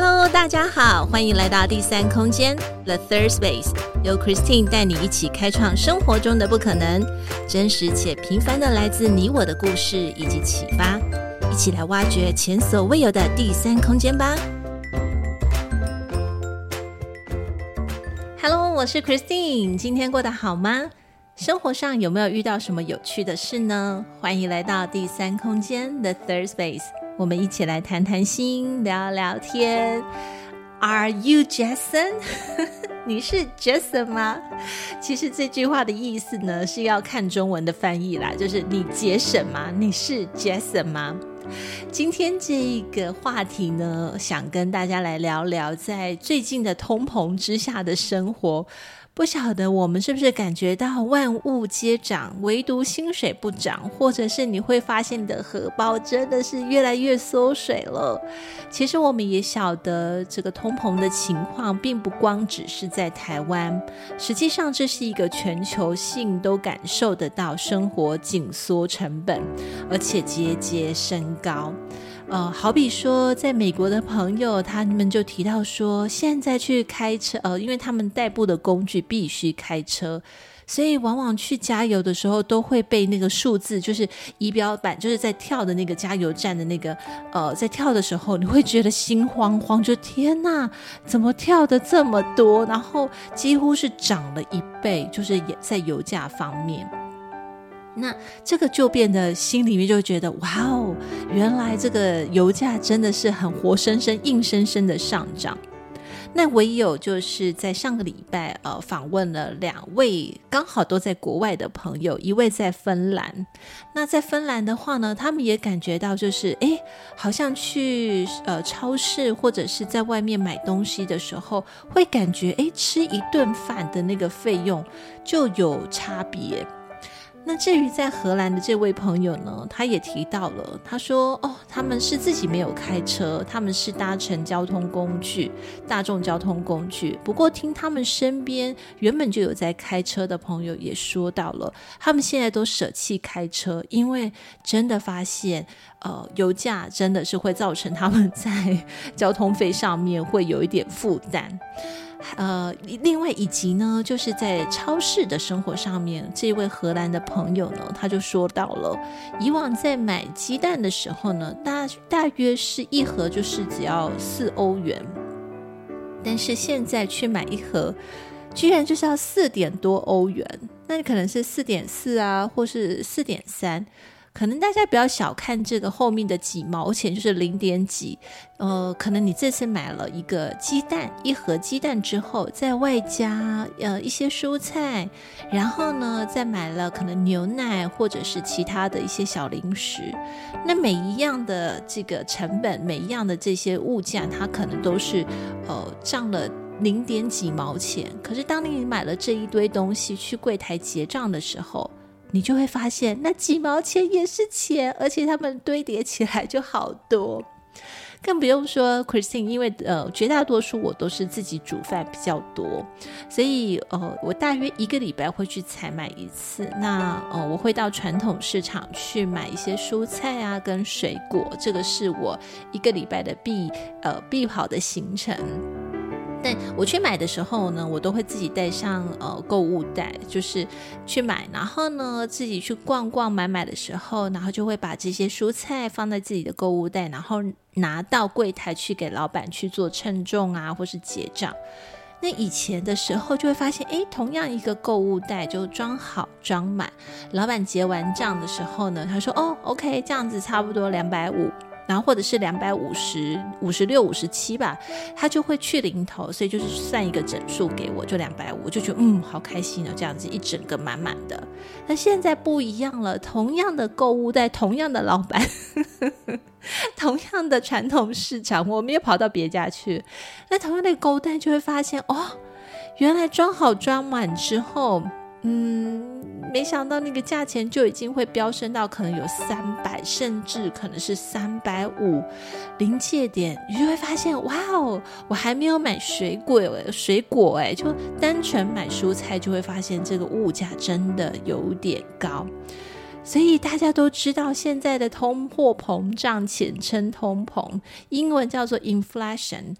Hello，大家好，欢迎来到第三空间 The Third Space，由 Christine 带你一起开创生活中的不可能，真实且平凡的来自你我的故事以及启发，一起来挖掘前所未有的第三空间吧。Hello，我是 Christine，今天过得好吗？生活上有没有遇到什么有趣的事呢？欢迎来到第三空间 The Third Space。我们一起来谈谈心，聊聊天。Are you Jason？你是 Jason 吗？其实这句话的意思呢，是要看中文的翻译啦，就是你杰森吗？你是 Jason 吗？今天这一个话题呢，想跟大家来聊聊，在最近的通膨之下的生活。不晓得我们是不是感觉到万物皆涨，唯独薪水不涨，或者是你会发现你的荷包真的是越来越缩水了。其实我们也晓得，这个通膨的情况并不光只是在台湾，实际上这是一个全球性都感受得到生活紧缩成本，而且节节升高。呃，好比说，在美国的朋友，他们就提到说，现在去开车，呃，因为他们代步的工具必须开车，所以往往去加油的时候，都会被那个数字，就是仪表板，就是在跳的那个加油站的那个，呃，在跳的时候，你会觉得心慌慌，就天哪，怎么跳的这么多？然后几乎是涨了一倍，就是也在油价方面。那这个就变得心里面就觉得哇哦，原来这个油价真的是很活生生、硬生生的上涨。那唯有就是在上个礼拜，呃，访问了两位刚好都在国外的朋友，一位在芬兰。那在芬兰的话呢，他们也感觉到就是，哎，好像去呃超市或者是在外面买东西的时候，会感觉哎，吃一顿饭的那个费用就有差别。那至于在荷兰的这位朋友呢，他也提到了，他说：“哦，他们是自己没有开车，他们是搭乘交通工具，大众交通工具。不过听他们身边原本就有在开车的朋友也说到了，他们现在都舍弃开车，因为真的发现，呃，油价真的是会造成他们在交通费上面会有一点负担。”呃，另外以及呢，就是在超市的生活上面，这位荷兰的朋友呢，他就说到了，以往在买鸡蛋的时候呢，大大约是一盒就是只要四欧元，但是现在去买一盒，居然就是要四点多欧元，那你可能是四点四啊，或是四点三。可能大家不要小看这个后面的几毛钱，就是零点几，呃，可能你这次买了一个鸡蛋，一盒鸡蛋之后，再外加呃一些蔬菜，然后呢再买了可能牛奶或者是其他的一些小零食，那每一样的这个成本，每一样的这些物价，它可能都是呃涨了零点几毛钱。可是当你买了这一堆东西去柜台结账的时候，你就会发现，那几毛钱也是钱，而且它们堆叠起来就好多。更不用说 Christine，因为呃，绝大多数我都是自己煮饭比较多，所以呃，我大约一个礼拜会去采买一次。那呃，我会到传统市场去买一些蔬菜啊，跟水果，这个是我一个礼拜的必呃必跑的行程。我去买的时候呢，我都会自己带上呃购物袋，就是去买，然后呢自己去逛逛买买的时候，然后就会把这些蔬菜放在自己的购物袋，然后拿到柜台去给老板去做称重啊，或是结账。那以前的时候就会发现，诶，同样一个购物袋就装好装满，老板结完账的时候呢，他说哦，OK，这样子差不多两百五。然后或者是两百五十五十六五十七吧，他就会去零头，所以就是算一个整数给我，就两百五，我就觉得嗯，好开心哦，这样子一整个满满的。那现在不一样了，同样的购物袋，同样的老板，同样的传统市场，我没有跑到别家去，那同样的购物袋就会发现哦，原来装好装满之后。嗯，没想到那个价钱就已经会飙升到可能有三百，甚至可能是三百五，临界点，你就会发现，哇哦，我还没有买水果，水果诶，就单纯买蔬菜就会发现这个物价真的有点高。所以大家都知道，现在的通货膨胀，简称通膨，英文叫做 inflation。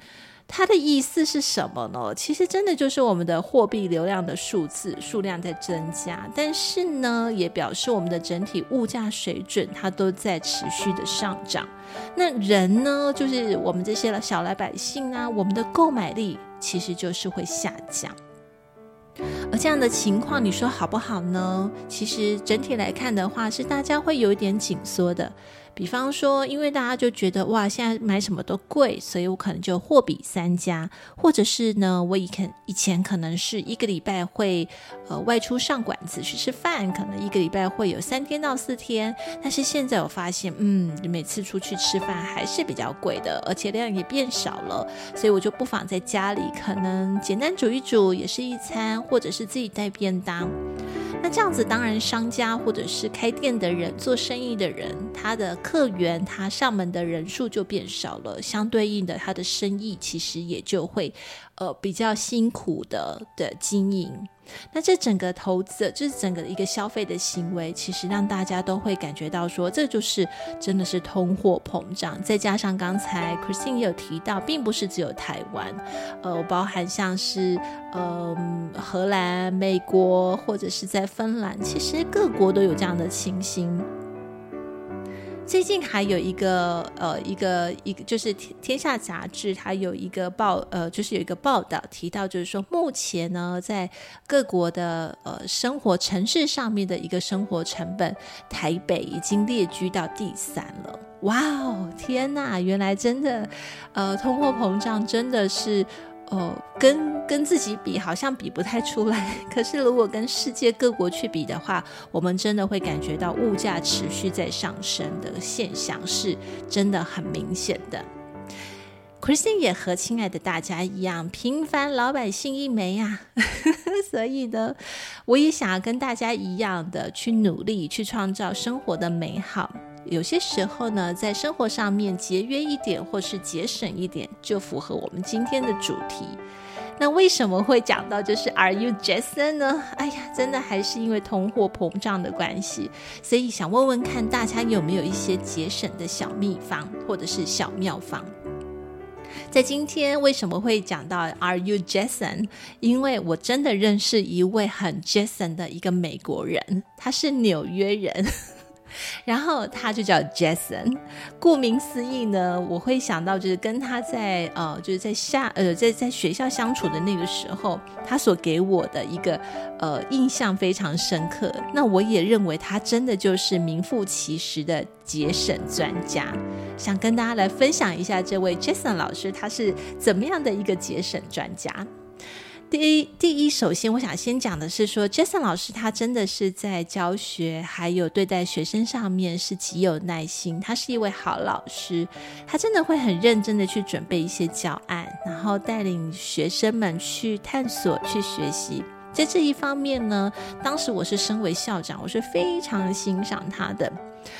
它的意思是什么呢？其实真的就是我们的货币流量的数字数量在增加，但是呢，也表示我们的整体物价水准它都在持续的上涨。那人呢，就是我们这些小老百姓啊，我们的购买力其实就是会下降。而这样的情况，你说好不好呢？其实整体来看的话，是大家会有一点紧缩的。比方说，因为大家就觉得哇，现在买什么都贵，所以我可能就货比三家，或者是呢，我以前以前可能是一个礼拜会呃外出上馆子去吃饭，可能一个礼拜会有三天到四天，但是现在我发现，嗯，每次出去吃饭还是比较贵的，而且量也变少了，所以我就不妨在家里可能简单煮一煮，也是一餐，或者是是自己带便当。那这样子，当然商家或者是开店的人、做生意的人，他的客源、他上门的人数就变少了，相对应的，他的生意其实也就会。呃，比较辛苦的的经营，那这整个投资，这整个一个消费的行为，其实让大家都会感觉到说，这就是真的是通货膨胀。再加上刚才 Christine 也有提到，并不是只有台湾，呃，包含像是呃荷兰、美国或者是在芬兰，其实各国都有这样的情形。最近还有一个呃一个一个就是天天下杂志，它有一个报呃就是有一个报道提到，就是说目前呢在各国的呃生活城市上面的一个生活成本，台北已经列居到第三了。哇哦，天哪！原来真的呃通货膨胀真的是。哦，跟跟自己比好像比不太出来，可是如果跟世界各国去比的话，我们真的会感觉到物价持续在上升的现象是真的很明显的。Christine 也和亲爱的大家一样，平凡老百姓一枚呀，所以呢，我也想要跟大家一样的去努力，去创造生活的美好。有些时候呢，在生活上面节约一点，或是节省一点，就符合我们今天的主题。那为什么会讲到就是 Are you Jason 呢？哎呀，真的还是因为通货膨胀的关系，所以想问问看大家有没有一些节省的小秘方，或者是小妙方。在今天为什么会讲到 Are you Jason？因为我真的认识一位很 Jason 的一个美国人，他是纽约人。然后他就叫 Jason，顾名思义呢，我会想到就是跟他在呃，就是在下呃，在在学校相处的那个时候，他所给我的一个呃印象非常深刻。那我也认为他真的就是名副其实的节省专家。想跟大家来分享一下这位 Jason 老师，他是怎么样的一个节省专家。第一，第一，首先我想先讲的是说，Jason 老师他真的是在教学还有对待学生上面是极有耐心，他是一位好老师，他真的会很认真的去准备一些教案，然后带领学生们去探索、去学习。在这一方面呢，当时我是身为校长，我是非常欣赏他的。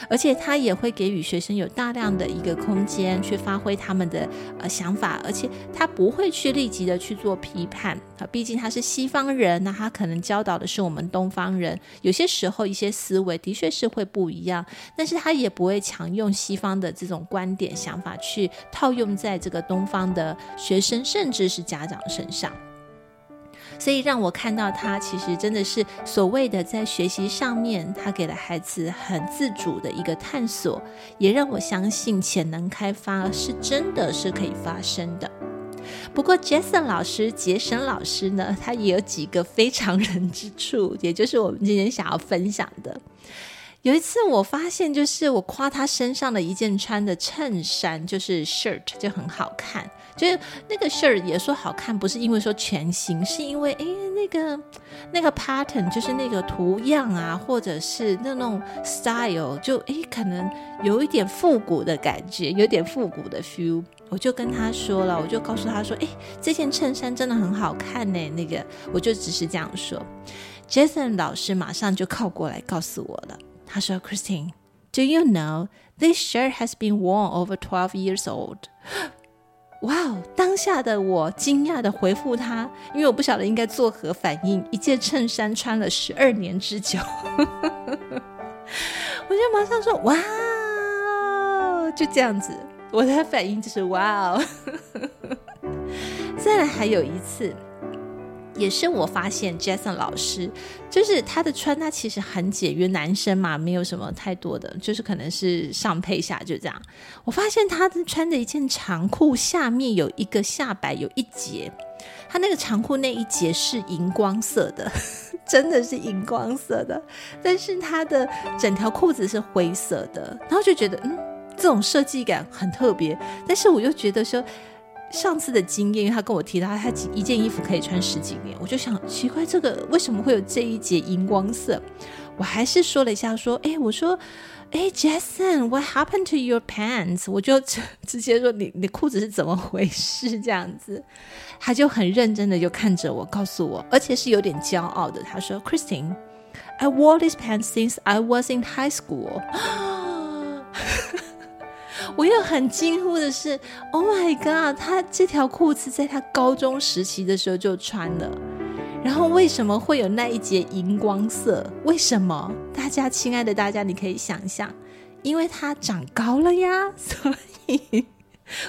而且他也会给予学生有大量的一个空间去发挥他们的呃想法，而且他不会去立即的去做批判啊，毕竟他是西方人，那他可能教导的是我们东方人，有些时候一些思维的确是会不一样，但是他也不会强用西方的这种观点想法去套用在这个东方的学生甚至是家长身上。所以让我看到他其实真的是所谓的在学习上面，他给了孩子很自主的一个探索，也让我相信潜能开发是真的是可以发生的。不过杰森老师、杰森老师呢，他也有几个非常人之处，也就是我们今天想要分享的。有一次，我发现就是我夸他身上的一件穿的衬衫，就是 shirt 就很好看。就是那个 shirt 也说好看，不是因为说全新，是因为哎那个那个 pattern 就是那个图样啊，或者是那种 style，就哎可能有一点复古的感觉，有点复古的 feel。我就跟他说了，我就告诉他说，哎，这件衬衫真的很好看呢。那个我就只是这样说。Jason 老师马上就靠过来告诉我了。他说：“Christine，do you know this shirt has been worn over twelve years old？” 哇哦！当下的我惊讶地回复他，因为我不晓得应该作何反应。一件衬衫穿了十二年之久。我就马上说哇哦，就这样子，我的反应就是哇哦。再来还有一次。也是我发现，Jason 老师就是他的穿搭其实很简约，男生嘛，没有什么太多的，就是可能是上配下就这样。我发现他穿的一件长裤下面有一个下摆有一截，他那个长裤那一截是荧光色的，真的是荧光色的，但是他的整条裤子是灰色的，然后就觉得嗯，这种设计感很特别，但是我又觉得说。上次的经验，因为他跟我提到他一件衣服可以穿十几年，我就想奇怪，这个为什么会有这一节荧光色？我还是说了一下，说，哎，我说，哎，Jason，what happened to your pants？我就直接说，你你裤子是怎么回事？这样子，他就很认真的就看着我，告诉我，而且是有点骄傲的，他说，Christine，I wore these pants since I was in high school。我又很惊呼的是，Oh my God！他这条裤子在他高中时期的时候就穿了，然后为什么会有那一截荧光色？为什么？大家亲爱的大家，你可以想象，因为他长高了呀，所以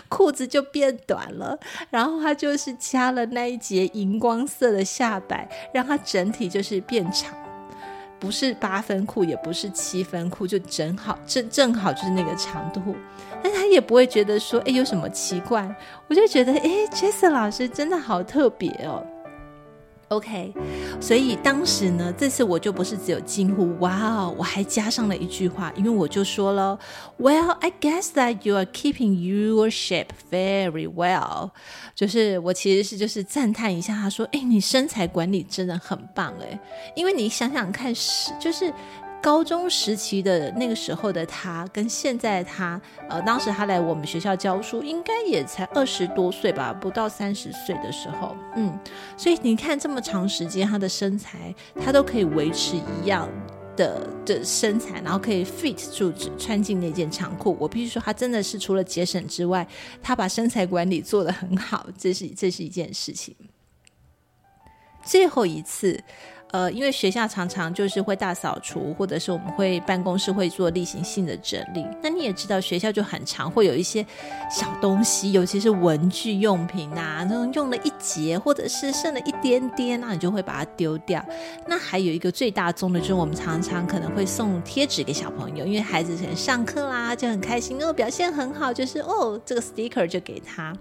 裤子就变短了，然后他就是加了那一截荧光色的下摆，让它整体就是变长。不是八分裤，也不是七分裤，就正好正正好就是那个长度，但他也不会觉得说，哎，有什么奇怪。我就觉得，哎，Jason 老师真的好特别哦。OK，所以当时呢，这次我就不是只有惊呼哇哦，我还加上了一句话，因为我就说了，Well, I guess that you are keeping your shape very well，就是我其实是就是赞叹一下，他说，哎，你身材管理真的很棒哎，因为你想想看，是就是。高中时期的那个时候的他，跟现在他，呃，当时他来我们学校教书，应该也才二十多岁吧，不到三十岁的时候，嗯，所以你看这么长时间，他的身材他都可以维持一样的的身材，然后可以 fit 住穿进那件长裤。我必须说，他真的是除了节省之外，他把身材管理做得很好，这是这是一件事情。最后一次。呃，因为学校常常就是会大扫除，或者是我们会办公室会做例行性的整理。那你也知道，学校就很常会有一些小东西，尤其是文具用品啊，那种用了一节或者是剩了一点点，那你就会把它丢掉。那还有一个最大宗的，就是我们常常可能会送贴纸给小朋友，因为孩子可能上课啦就很开心哦，表现很好，就是哦这个 sticker 就给他。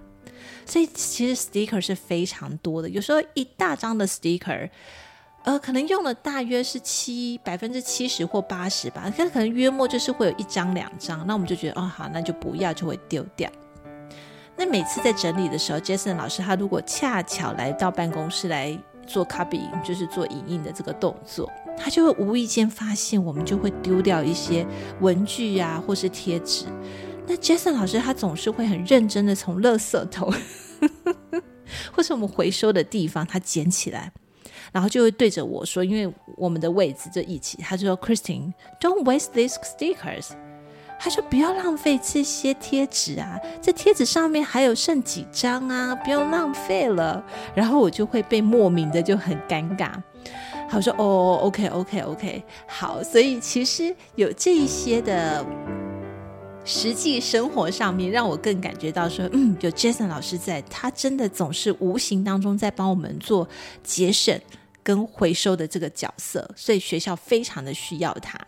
所以其实 sticker 是非常多的，有时候一大张的 sticker。呃，可能用了大约是七百分之七十或八十吧，但可能约莫就是会有一张两张，那我们就觉得哦好，那就不要，就会丢掉。那每次在整理的时候，Jason 老师他如果恰巧来到办公室来做 copy，就是做影印的这个动作，他就会无意间发现我们就会丢掉一些文具呀、啊，或是贴纸。那 Jason 老师他总是会很认真的从垃圾头，或是我们回收的地方，他捡起来。然后就会对着我说，因为我们的位置就一起，他就说：“Christine，don't waste these stickers。”他说：“不要浪费这些贴纸啊，这贴纸上面还有剩几张啊，不要浪费了。”然后我就会被莫名的就很尴尬。他说：“哦，OK，OK，OK，好。”所以其实有这一些的。实际生活上面，让我更感觉到说，嗯，就 Jason 老师在，他真的总是无形当中在帮我们做节省跟回收的这个角色，所以学校非常的需要他。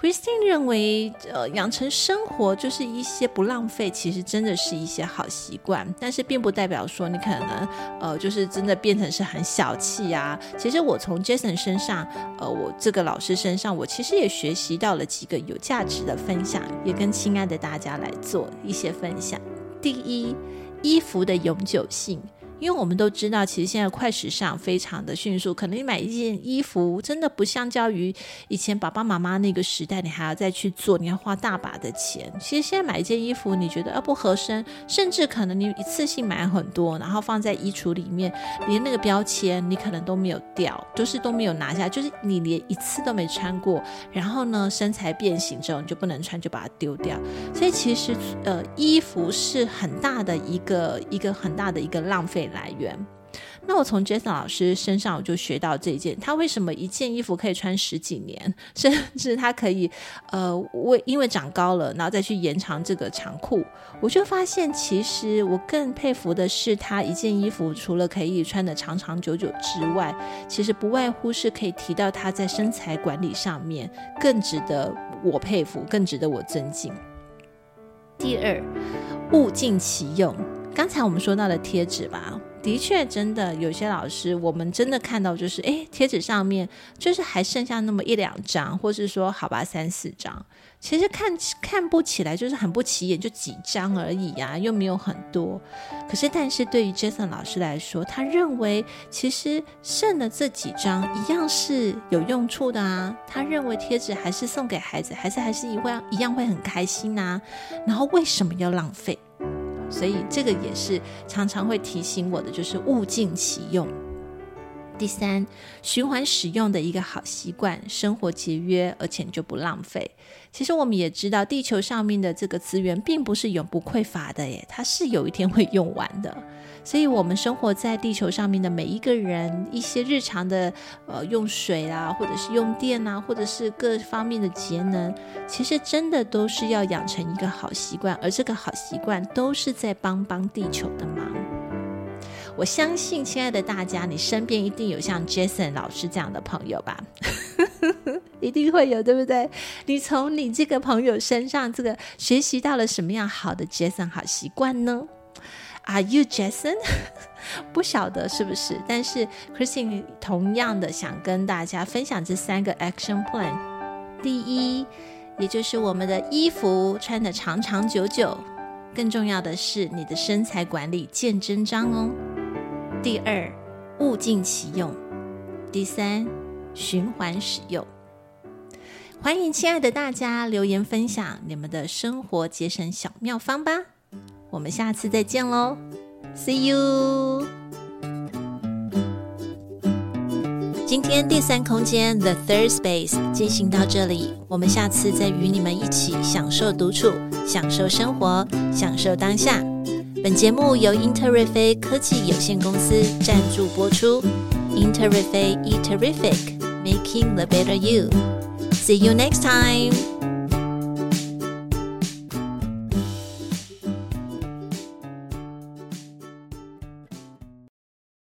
Christine 认为，呃，养成生活就是一些不浪费，其实真的是一些好习惯，但是并不代表说你可能，呃，就是真的变成是很小气啊。其实我从 Jason 身上，呃，我这个老师身上，我其实也学习到了几个有价值的分享，也跟亲爱的大家来做一些分享。第一，衣服的永久性。因为我们都知道，其实现在快时尚非常的迅速，可能你买一件衣服，真的不相较于以前爸爸妈妈那个时代，你还要再去做，你要花大把的钱。其实现在买一件衣服，你觉得啊不合身，甚至可能你一次性买很多，然后放在衣橱里面，连那个标签你可能都没有掉，就是都没有拿下，就是你连一次都没穿过，然后呢身材变形之后你就不能穿，就把它丢掉。所以其实呃衣服是很大的一个一个很大的一个浪费来源，那我从 Jason 老师身上我就学到这件，他为什么一件衣服可以穿十几年，甚至他可以呃为因为长高了，然后再去延长这个长裤。我就发现，其实我更佩服的是他一件衣服除了可以穿得长长久久之外，其实不外乎是可以提到他在身材管理上面更值得我佩服，更值得我尊敬。第二，物尽其用。刚才我们说到的贴纸吧。的确，真的有些老师，我们真的看到就是，哎，贴纸上面就是还剩下那么一两张，或是说，好吧，三四张，其实看看不起来就是很不起眼，就几张而已呀，又没有很多。可是，但是对于 Jason 老师来说，他认为其实剩的这几张一样是有用处的啊。他认为贴纸还是送给孩子，还是还是一样一样会很开心呐。然后为什么要浪费？所以这个也是常常会提醒我的，就是物尽其用。第三，循环使用的一个好习惯，生活节约，而且就不浪费。其实我们也知道，地球上面的这个资源并不是永不匮乏的耶，它是有一天会用完的。所以，我们生活在地球上面的每一个人，一些日常的呃用水啊，或者是用电啊，或者是各方面的节能，其实真的都是要养成一个好习惯，而这个好习惯都是在帮帮地球的忙。我相信，亲爱的大家，你身边一定有像 Jason 老师这样的朋友吧？一定会有，对不对？你从你这个朋友身上，这个学习到了什么样好的 Jason 好习惯呢？Are you Jason？不晓得是不是？但是 Christine 同样的想跟大家分享这三个 Action Plan。第一，也就是我们的衣服穿得长长久久，更重要的是你的身材管理见真章哦。第二，物尽其用；第三，循环使用。欢迎亲爱的大家留言分享你们的生活节省小妙方吧！我们下次再见喽，See you！今天第三空间 The Third Space 进行到这里，我们下次再与你们一起享受独处，享受生活，享受当下。本节目由英特瑞飞科技有限公司赞助播出。英特瑞飞 E Terrific，Making the Better You。See you next time.